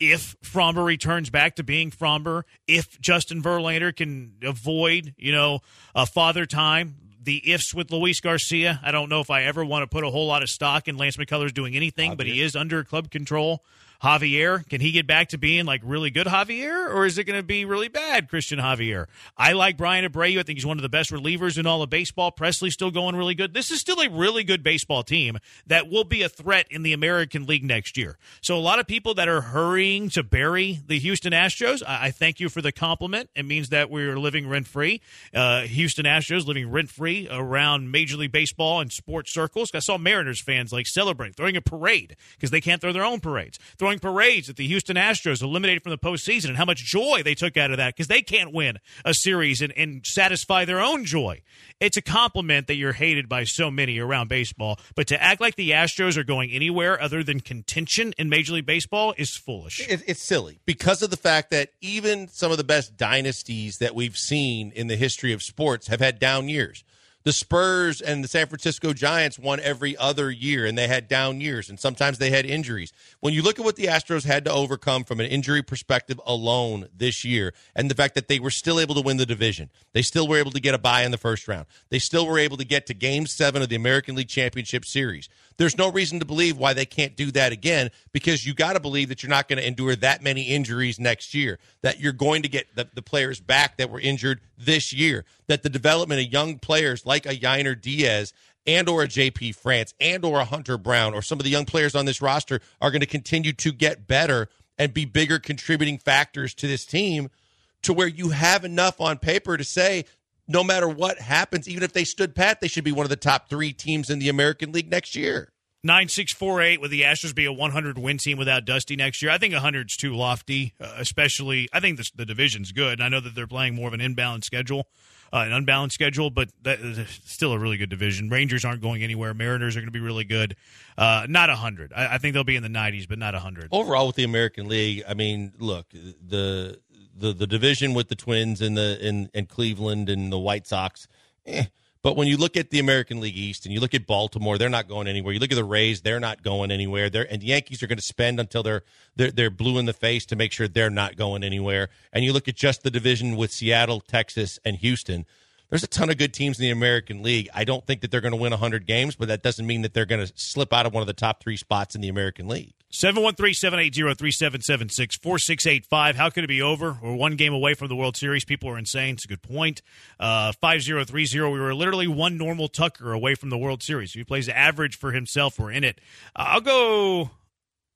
if Framber returns back to being Framber, if Justin Verlander can avoid, you know, uh, father time, the ifs with Luis Garcia. I don't know if I ever want to put a whole lot of stock in Lance McCullers doing anything, ah, but he is under club control. Javier, can he get back to being like really good Javier, or is it going to be really bad Christian Javier? I like Bryan Abreu. I think he's one of the best relievers in all of baseball. Pressly's still going really good. This is still a really good baseball team that will be a threat in the American League next year. So a lot of people that are hurrying to bury the Houston Astros, I, I thank you for the compliment. It means that we're living rent free. Uh, Houston Astros living rent free around Major League Baseball and sports circles. I saw Mariners fans like celebrate, throwing a parade because they can't throw their own parades, throwing parades at the Houston Astros eliminated from the postseason and how much joy they took out of that because they can't win a series and, and satisfy their own joy. It's a compliment that you're hated by so many around baseball, but to act like the Astros are going anywhere other than contention in Major League Baseball is foolish. It, it's silly because of the fact that even some of the best dynasties that we've seen in the history of sports have had down years. The Spurs and the San Francisco Giants won every other year, and they had down years, and sometimes they had injuries. When you look at what the Astros had to overcome from an injury perspective alone this year, and the fact that they were still able to win the division, they still were able to get a bye in the first round, they still were able to get to Game Seven of the American League Championship Series. There's no reason to believe why they can't do that again because you got to believe that you're not going to endure that many injuries next year, that you're going to get the, the players back that were injured this year, that the development of young players like a Yainer Diaz and or a JP France and or a Hunter Brown or some of the young players on this roster are going to continue to get better and be bigger contributing factors to this team to where you have enough on paper to say no matter what happens, even if they stood pat, they should be one of the top three teams in the American League next year. Nine six four eight. Would the Astros be a 100 win team without Dusty next year? I think 100 is too lofty. Uh, especially, I think the, the division's good. And I know that they're playing more of an inbound schedule, uh, an unbalanced schedule, but that is still a really good division. Rangers aren't going anywhere. Mariners are going to be really good. Uh, not 100. I, I think they'll be in the 90s, but not 100. Overall, with the American League, I mean, look the the the division with the Twins and the in and Cleveland and the White Sox. Eh. But when you look at the American League East and you look at Baltimore, they're not going anywhere. You look at the Rays, they're not going anywhere. They're, and the Yankees are going to spend until they're, they're they're blue in the face to make sure they're not going anywhere. And you look at just the division with Seattle, Texas, and Houston. There's a ton of good teams in the American League. I don't think that they're going to win 100 games, but that doesn't mean that they're going to slip out of one of the top three spots in the American League. 713 780 3776 4685. How could it be over? We're one game away from the World Series. People are insane. It's a good point. Uh, 5030. We were literally one normal Tucker away from the World Series. If he plays average for himself, we're in it. I'll go.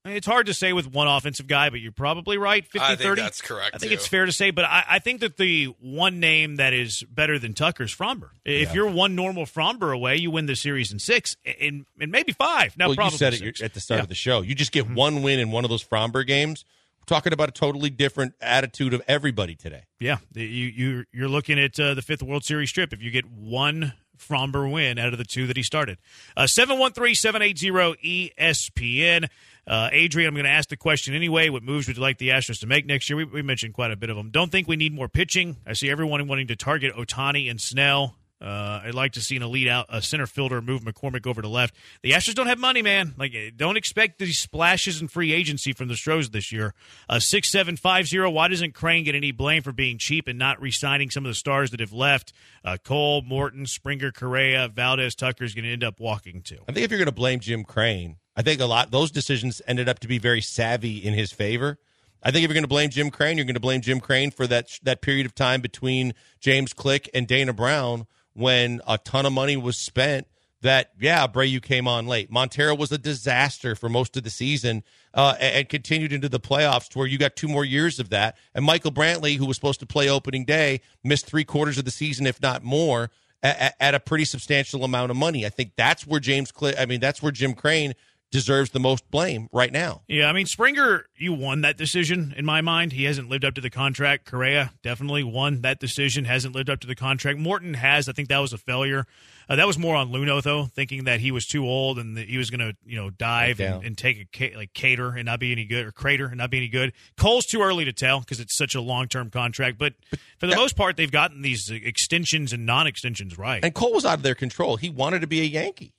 It's hard to say with one offensive guy, but you're probably right. 50 I think 30. that's correct, I think too. it's fair to say, but I, I think that the one name that is better than Tucker's Framber. If you're one normal Framber away, you win the series in six, and, and maybe five. Now, well, probably you said it at the start Yeah. of the show. You just get one win in one of those Framber games. We're talking about a totally different attitude of everybody today. Yeah, you you you're looking at uh, the fifth World Series trip if you get one Framber win out of the two that he started. Uh, Seven one three seven eight zero ESPN. Uh, Adrian, I'm going to ask the question anyway. What moves would you like the Astros to make next year? We, we mentioned quite a bit of them. Don't think we need more pitching. I see everyone wanting to target Ohtani and Snell. Uh, I'd like to see an elite out a center fielder move McCormick over to left. The Astros don't have money, man. Like, don't expect these splashes in free agency from the Stros this year. Uh, six seven five zero. Why doesn't Crane get any blame for being cheap and not re-signing some of the stars that have left? Uh, Cole, Morton, Springer, Correa, Valdez, Tucker is going to end up walking too. I think if you're going to blame Jim Crane, I think a lot those decisions ended up to be very savvy in his favor. I think if you're going to blame Jim Crane, you're going to blame Jim Crane for that that period of time between James Click and Dana Brown when a ton of money was spent. That yeah, Abreu came on late. Montero was a disaster for most of the season uh, and, and continued into the playoffs, to where you got two more years of that. And Michael Brantley, who was supposed to play opening day, missed three quarters of the season, if not more, at, at a pretty substantial amount of money. I think that's where James Click. I mean, that's where Jim Crane deserves the most blame right now. Yeah, I mean Springer, you won that decision in my mind. He hasn't lived up to the contract. Correa definitely won that decision. Hasn't lived up to the contract. Morton has. I think that was a failure. Uh, that was more on Luhnow though, thinking that he was too old and that he was going to you know dive and, and take a like cater and not be any good or crater and not be any good. Cole's too early to tell because it's such a long term contract. But for the most part, they've gotten these extensions and non extensions right. And Cole was out of their control. He wanted to be a Yankee.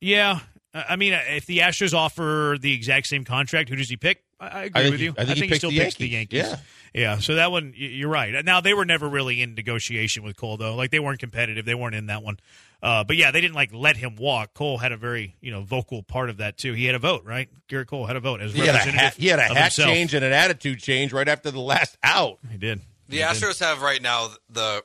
Yeah, I I mean, if the Astros offer the exact same contract, who does he pick? I, I agree think with he- you. I think he he still the picks the Yankees. Yeah. yeah. So that one, you're right. Now they were never really in negotiation with Cole, though. Like they weren't competitive. They weren't in that one. Uh, but yeah, they didn't like let him walk. Cole had a very you know vocal part of that too. He had a vote, right? Gerrit Cole had a vote as He had a hat, he had a hat himself. change and an attitude change right after the last out. He did. The Astros have right now the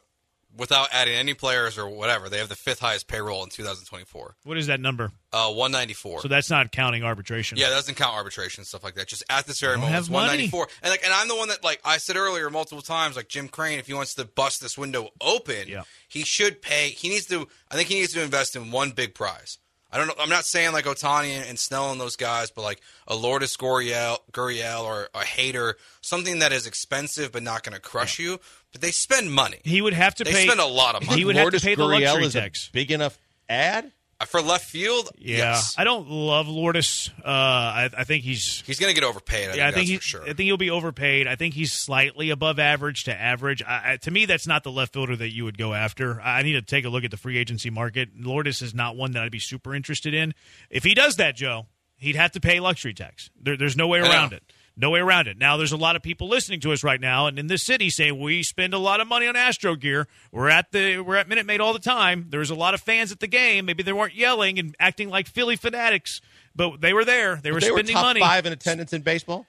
without adding any players or whatever, they have the fifth highest payroll in 2024. What is that number? Uh, 194. So that's not counting arbitration. yeah, that doesn't count arbitration and stuff like that. Just at this very moment, have it's money. 194. And like, and I'm the one that like I said earlier multiple times, like Jim Crane, if he wants to bust this window open, Yeah. he should pay. He needs to. I think he needs to invest in one big prize. I don't know. I'm not saying like Ohtani and, and Snell and those guys, but like a Lourdes Gurriel, Gurriel or a Hader, something that is expensive but not going to crush you. But they spend money. He would have to They pay. spend a lot of money. He would have Lourdes to pay the Gurriel luxury is a tax. big enough ad. For left field, Yeah, yes. I don't love Lourdes. Uh, I, I think he's He's going to get overpaid. I yeah, I think, think that's he, for sure. I think he'll be overpaid. I think he's slightly above average to average. I, I, to me, that's not the left fielder that you would go after. I need to take a look at the free agency market. Lourdes is not one that I'd be super interested in. If he does that, Joe, he'd have to pay luxury tax. There, there's no way I know. around it. No way around it. Now, there's a lot of people listening to us right now, and in this city saying we spend a lot of money on Astro gear. We're at the we're at Minute Maid all the time. There's a lot of fans at the game. Maybe they weren't yelling and acting like Philly fanatics, but they were there. They were they were spending top money. five in attendance in baseball.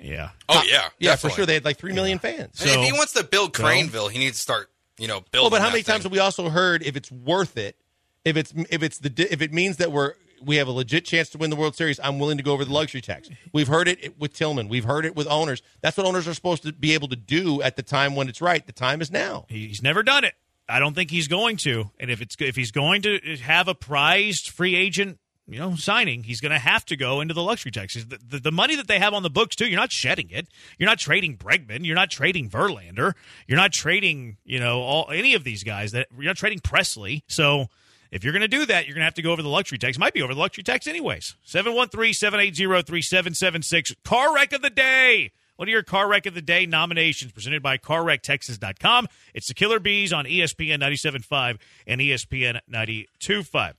Yeah. oh yeah, Yeah, definitely. for sure. They had like three million fans. And if he wants to build Craneville, he needs to start, you know, building. Well, but how that many times have we also heard if it's worth it, if it's if it's the if it means that we're we have a legit chance to win the World Series, I'm willing to go over the luxury tax. We've heard it with Tilman. We've heard it with owners. That's what owners are supposed to be able to do at the time when it's right. The time is now. He's never done it. I don't think he's going to. And if it's if he's going to have a prized free agent, you know, signing, he's going to have to go into the luxury taxes. The, the, the money that they have on the books too, you're not shedding it. You're not trading Bregman. You're not trading Verlander. You're not trading, you know, all any of these guys. That you're not trading Pressly. So. If you're going to do that, you're going to have to go over the luxury tax. Might be over the luxury tax anyways. 713-780-3776. Car wreck of the day. What are your car wreck of the day nominations presented by CarWreckTexas.com? It's the Killer Bees on ESPN 97.5 and ESPN 92.5.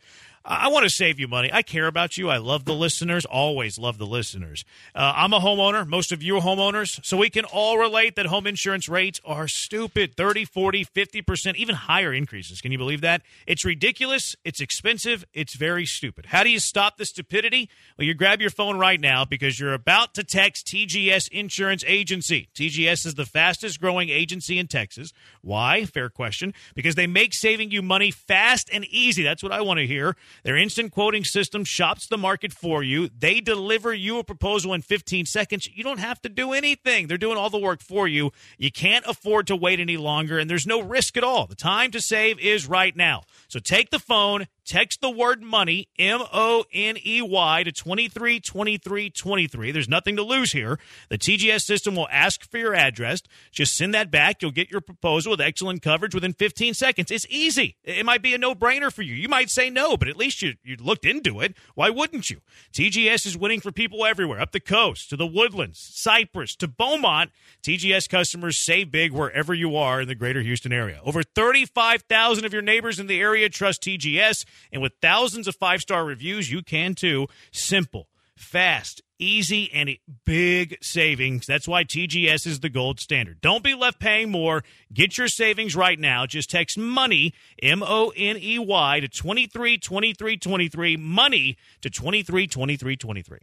I want to save you money. I care about you. I love the listeners. Always love the listeners. Uh, I'm a homeowner. Most of you are homeowners. So we can all relate that home insurance rates are stupid 30, 40, 50%, even higher increases. Can you believe that? It's ridiculous. It's expensive. It's very stupid. How do you stop the stupidity? Well, you grab your phone right now because you're about to text TGS Insurance Agency. TGS is the fastest growing agency in Texas. Why? Fair question. Because they make saving you money fast and easy. That's what I want to hear. Their instant quoting system shops the market for you. They deliver you a proposal in 15 seconds. You don't have to do anything. They're doing all the work for you. You can't afford to wait any longer, and there's no risk at all. The time to save is right now. So take the phone, text the word money, M O N E Y, to 232323. There's nothing to lose here. The TGS system will ask for your address. Just send that back. You'll get your proposal with excellent coverage within 15 seconds. It's easy. It might be a no brainer for you. You might say no, but at least you, you looked into it. Why wouldn't you? TGS is winning for people everywhere, up the coast, to the woodlands, Cypress, to Beaumont. TGS customers save big wherever you are in the greater Houston area. Over 35,000 of your neighbors in the area trust TGS, and with thousands of five star reviews, you can too. Simple, fast, easy, and big savings. That's why TGS is the gold standard. Don't be left paying more. Get your savings right now. Just text money, M O N E Y, to 232323. Money to 232323.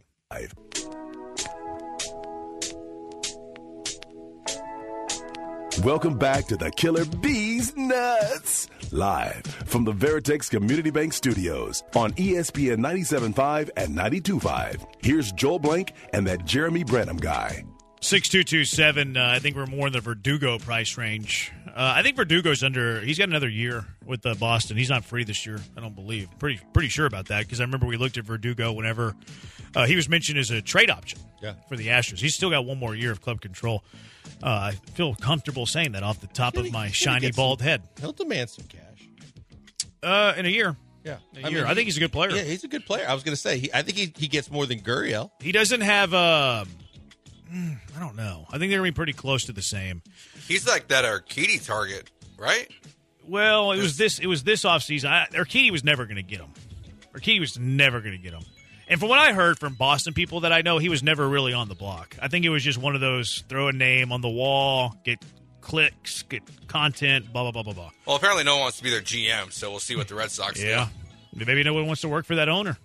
Welcome back to the Killer Bees Nuts. Live from the Veritex Community Bank Studios on ESPN 97.5 and 92.5. Here's Joel Blank and that Jeremy Branham guy. 6227, uh, I think we're more in the Verdugo price range. Uh, I think Verdugo's under, he's got another year with uh, Boston. He's not free this year, I don't believe. Pretty pretty sure about that because I remember we looked at Verdugo whenever uh, he was mentioned as a trade option Yeah. for the Astros. He's still got one more year of club control. Uh, I feel comfortable saying that off the top of my shiny bald some- head. He'll demand some cash. Uh, in a year. Yeah, A year. I think he's a good player. Yeah, he's a good player. I was going to say, he, I think he, he gets more than Gurriel. He doesn't have, uh, mm, I don't know. I think they're going to be pretty close to the same. He's like that Urquidy target, right? Well, it was this. It was this offseason. I, Urquidy was never going to get him. Urquidy was never going to get him. And from what I heard from Boston people that I know, he was never really on the block. I think it was just one of those throw a name on the wall, get clicks, get content, blah blah blah blah blah. Well, apparently no one wants to be their GM, so we'll see what the Red Sox Yeah, do. maybe no one wants to work for that owner.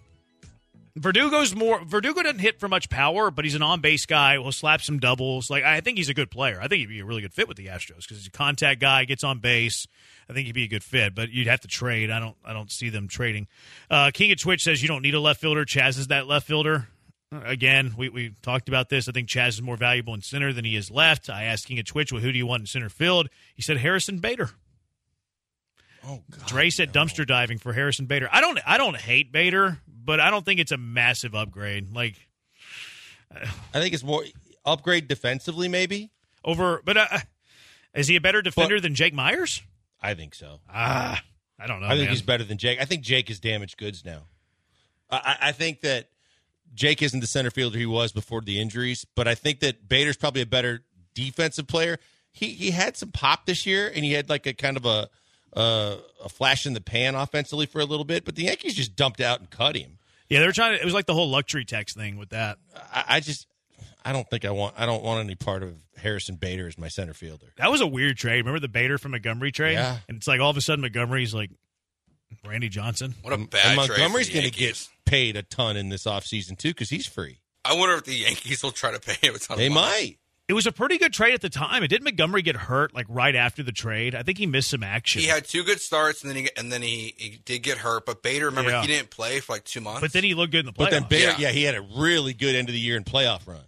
Verdugo's more. Verdugo doesn't hit for much power, but he's an on base guy. Will slap some doubles. Like I think he's a good player. I think he'd be a really good fit with the Astros because he's a contact guy, gets on base. I think he'd be a good fit, but you'd have to trade. I don't. I don't see them trading. Uh, King of Twitch says you don't need a left fielder. Chas is that left fielder. Again, we, we talked about this. I think Chas is more valuable in center than he is left. I asked King of Twitch, well, who do you want in center field? He said Harrison Bader. Oh, God. Dre said dumpster diving for Harrison Bader. I don't I don't hate Bader, but I don't think it's a massive upgrade. Like I think it's more upgrade defensively, maybe. over, but uh, is he a better defender than Jake Meyers? I think so. Ah, I don't know. I think man. he's better than Jake. I think Jake is damaged goods now. I, I I think that Jake isn't the center fielder he was before the injuries, but I think that Bader's probably a better defensive player. He he had some pop this year, and he had like a kind of a uh, a flash in the pan offensively for a little bit, but the Yankees just dumped out and cut him. Yeah, they were trying to. It was like the whole luxury tax thing with that. I, I just I don't think I want I don't want any part of Harrison Bader as my center fielder. That was a weird trade. Remember the Bader from Montgomery trade? Yeah. And it's like all of a sudden Montgomery's like Randy Johnson. What a And bad Montgomery's trade for the going to get paid a ton in this offseason too because he's free. I wonder if the Yankees will try to pay him a ton They of money. might. It was a pretty good trade at the time. It didn't Montgomery get hurt like right after the trade. I think he missed some action. He had two good starts, and then he and then he, he did get hurt. But Bader, remember, Yeah. he didn't play for like two months. but then he looked good in the playoffs. But then Bader, Yeah. yeah. he had a really good end of the year in playoff run.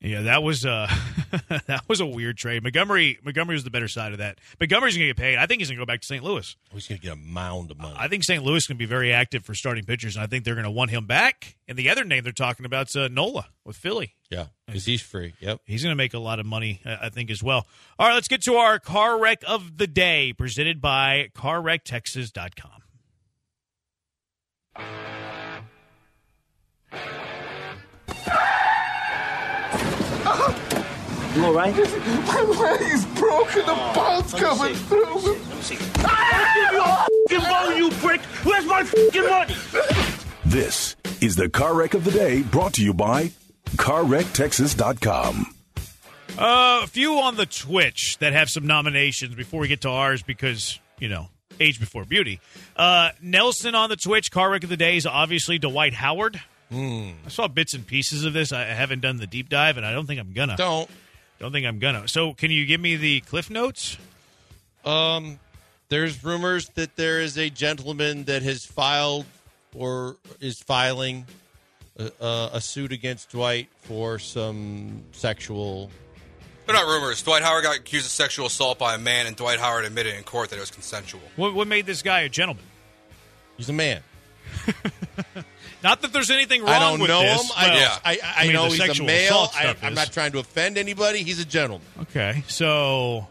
Yeah, that was uh that was a weird trade. Montgomery Montgomery was the better side of that. Montgomery's gonna get paid. I think he's gonna go back to St. Louis. He's going to get a mound of money. I think St. Louis is gonna be very active for starting pitchers, and I think they're gonna want him back. And the other name they're talking about is uh, Nola with Philly. yeah, because he's free. Yep. He's going to make a lot of money, I think, as well. All right, let's get to our car wreck of the day, presented by CarWreckTexas.com. You all right? My leg's broken. The bone's coming through. Give me you prick! Where's my fucking money? This is the car wreck of the day brought to you by CarWreckTexas.com. Uh, a few on the Twitch that have some nominations before we get to ours because, you know, age before beauty. Uh, Nelson on the Twitch, car wreck of the day is obviously Dwight Howard. I saw bits and pieces of this. I haven't done the deep dive, and I don't think I'm gonna. Don't. Don't think I'm gonna. So, can you give me the cliff notes? Um, there's rumors that there is a gentleman that has filed or is filing a, a, a suit against Dwight for some sexual. They're not rumors. Dwight Howard got accused of sexual assault by a man, and Dwight Howard admitted in court that it was consensual. What, what made this guy a gentleman? He's a man. Not that there's anything wrong I don't with know this. him. I, Well, Yeah. I, I, I, I mean, know he's a male. I, I'm not trying to offend anybody. He's a gentleman. Okay, so,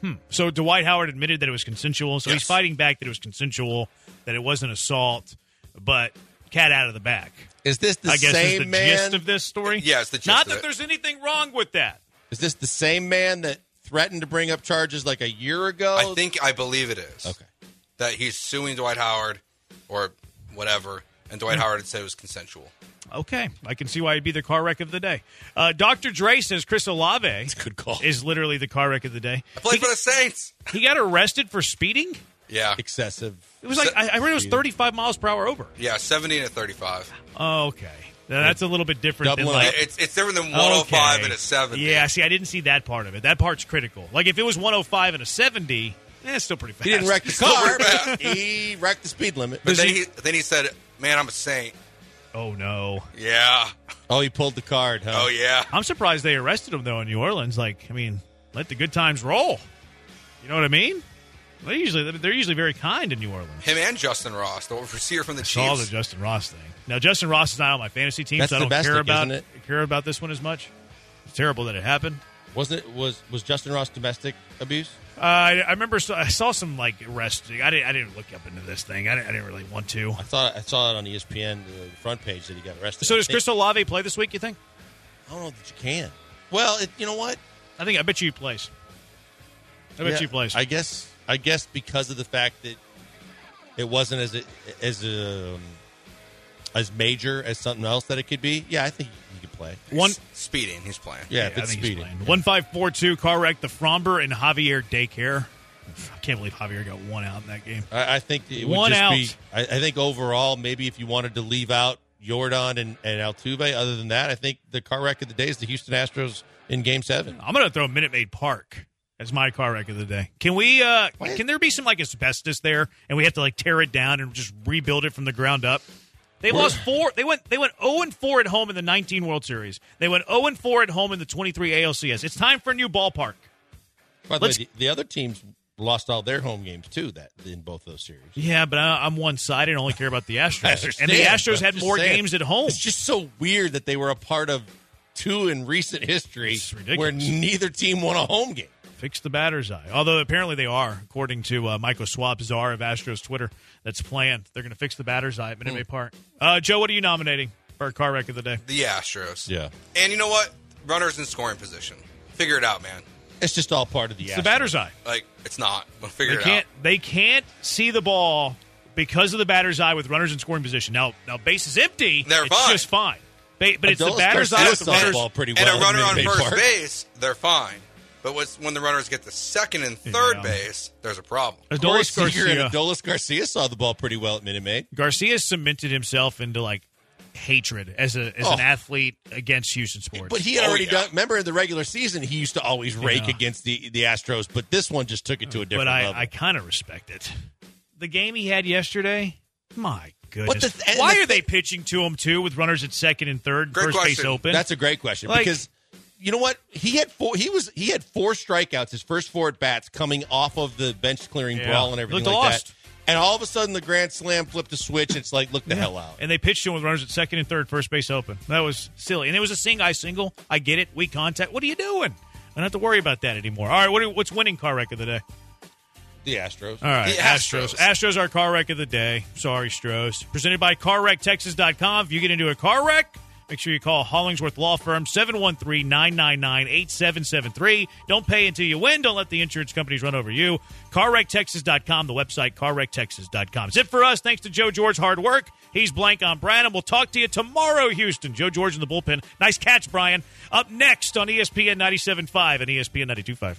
hmm. So Dwight Howard admitted that it was consensual. So he's fighting back that it was consensual, that it wasn't assault, but cat out of the bag. Is this the I guess same is the man? gist of this story. Yeah, the gist Not of that it. there's anything wrong with that. Is this the same man that threatened to bring up charges like a year ago? I think I believe it is. Okay. That he's suing Dwight Howard or whatever, and Dwight Howard had said it was consensual. Okay, I can see why he'd be the car wreck of the day. Uh, Dr. Dre says Chris Olave Good call. is literally the car wreck of the day. I played for the Saints. He got arrested for speeding. Yeah, Excessive. It was like I, I read it was 35 miles per hour over. yeah, seventy to thirty-five. Oh, okay, now, that's a little bit different than Doubling like It's it's different than one hundred five Okay. and a seventy. Yeah, see, I didn't see that part of it. That part's critical. Like if it was 105 and a 70, eh, it's still pretty fast. He didn't wreck the car. pretty but he wrecked the speed limit. But then he- he then he said, "Man, I'm a saint." Oh no, Yeah. Oh, he pulled the card, huh? Oh yeah. I'm surprised they arrested him though in New Orleans. Like, I mean, let the good times roll. You know what I mean? They usually they're usually very kind in New Orleans. Him and Justyn Ross, the receiver from the I saw the Chiefs. Justyn Ross thing. Now Justyn Ross is not on my fantasy team, That's so I don't domestic, care about isn't care about this one as much. It's terrible that it happened. Wasn't it? Was was Justyn Ross domestic abuse? Uh, I, I remember so, I saw some like arrest. I didn't I didn't look up into this thing. I didn't, I didn't really want to. I thought I saw it on ESPN, the front page that he got arrested. So I does think- Chris Olave play this week? You think? I don't know that you can. Well, it, you know what? I think I bet you he plays. I bet Yeah, you he plays. I guess. I guess because of the fact that it wasn't as a, as um, as major as something else that it could be. Yeah, I think he could play. One S- speeding. He's playing. Yeah, if I it's he's speeding. One five four two car wreck the Framber and Javier daycare. I can't believe Javier got one out in that game. I, I think it would One just out. be. I, I think overall, maybe if you wanted to leave out Yordan and, and Altuve, other than that, I think the car wreck of the day is the Houston Astros in Game Seven. I'm gonna throw Minute Maid Park as my car wreck of the day. Can we? uh Can there be some like asbestos there, and we have to like tear it down and just rebuild it from the ground up? They lost four. They went. They went zero and four at home in the 19 World Series. They went zero and four at home in the 23 ALCS. It's time for a new ballpark. By the way, the, the other teams lost all their home games too. That in both those series. Yeah, but I, I'm one sided. and only care about the Astros. and the Astros had more saying, games at home. It's just so weird that they were a part of two in recent history where neither team won a home game. Fix the batter's eye. Although apparently they are, according to uh, Michael Swab, czar of Astros Twitter. That's planned. They're going to fix the batter's eye at Minute Maid Park. Uh, Joe, what are you nominating for our car wreck of the day? The Astros. Yeah. And you know what? Runners in scoring position. Figure it out, man. It's just all part of the. It's the batter's eye. Like it's not. But figure They it can't. out. They can't see the ball because of the batter's eye with runners in scoring position. Now, now base is empty. They're it's fine. just fine. Ba- but it's the batter's eye Garcia with the runners. ball pretty well and a runner on first Park. base, they're fine. But what's, when the runners get to second and third Yeah. base, there's a problem. Corey Adolis and Garcia. Uh, Adolis Garcia saw the ball pretty well at Minute Maid. Garcia cemented himself into like hatred as a as an Oh. athlete against Houston sports. But he had Oh, already yeah. done. Remember in the regular season, he used to always rake Yeah. against the the Astros, but this one just took it to a different but I, level. I kind of respect it. The game he had yesterday, my goodness. the- Why the are they pitching to him too with runners at second and third, Great first base open? That's a great question Like- because you know what he had four. He was he had four strikeouts his first four at bats coming off of the bench clearing Yeah. brawl and everything Looked like lost. that. And all of a sudden, the grand slam flipped a switch. It's like, look the hell out. And they pitched him with runners at second and third, first base open. That was silly. And it was a sing eye single. I get it. Weak contact. What are you doing? I don't have to worry about that anymore. All right, what are, what's winning car wreck of the day? The Astros. All right, The Astros. Astros. Astros are car wreck of the day. Sorry, Stros. Presented by CarWreckTexas.com. If you get into a car wreck, make sure you call Hollingsworth Law Firm 713-999-8773. Don't pay until you win. Don't let the insurance companies run over you. CarWreckTexas.com, the website CarWreckTexas.com. It's it for us. Thanks to Joe George hard work. He's blank on Branham. We'll talk to you tomorrow, Houston. Joe George in the bullpen. Nice catch, Brian. Up next on ESPN 97.5 and ESPN 92.5.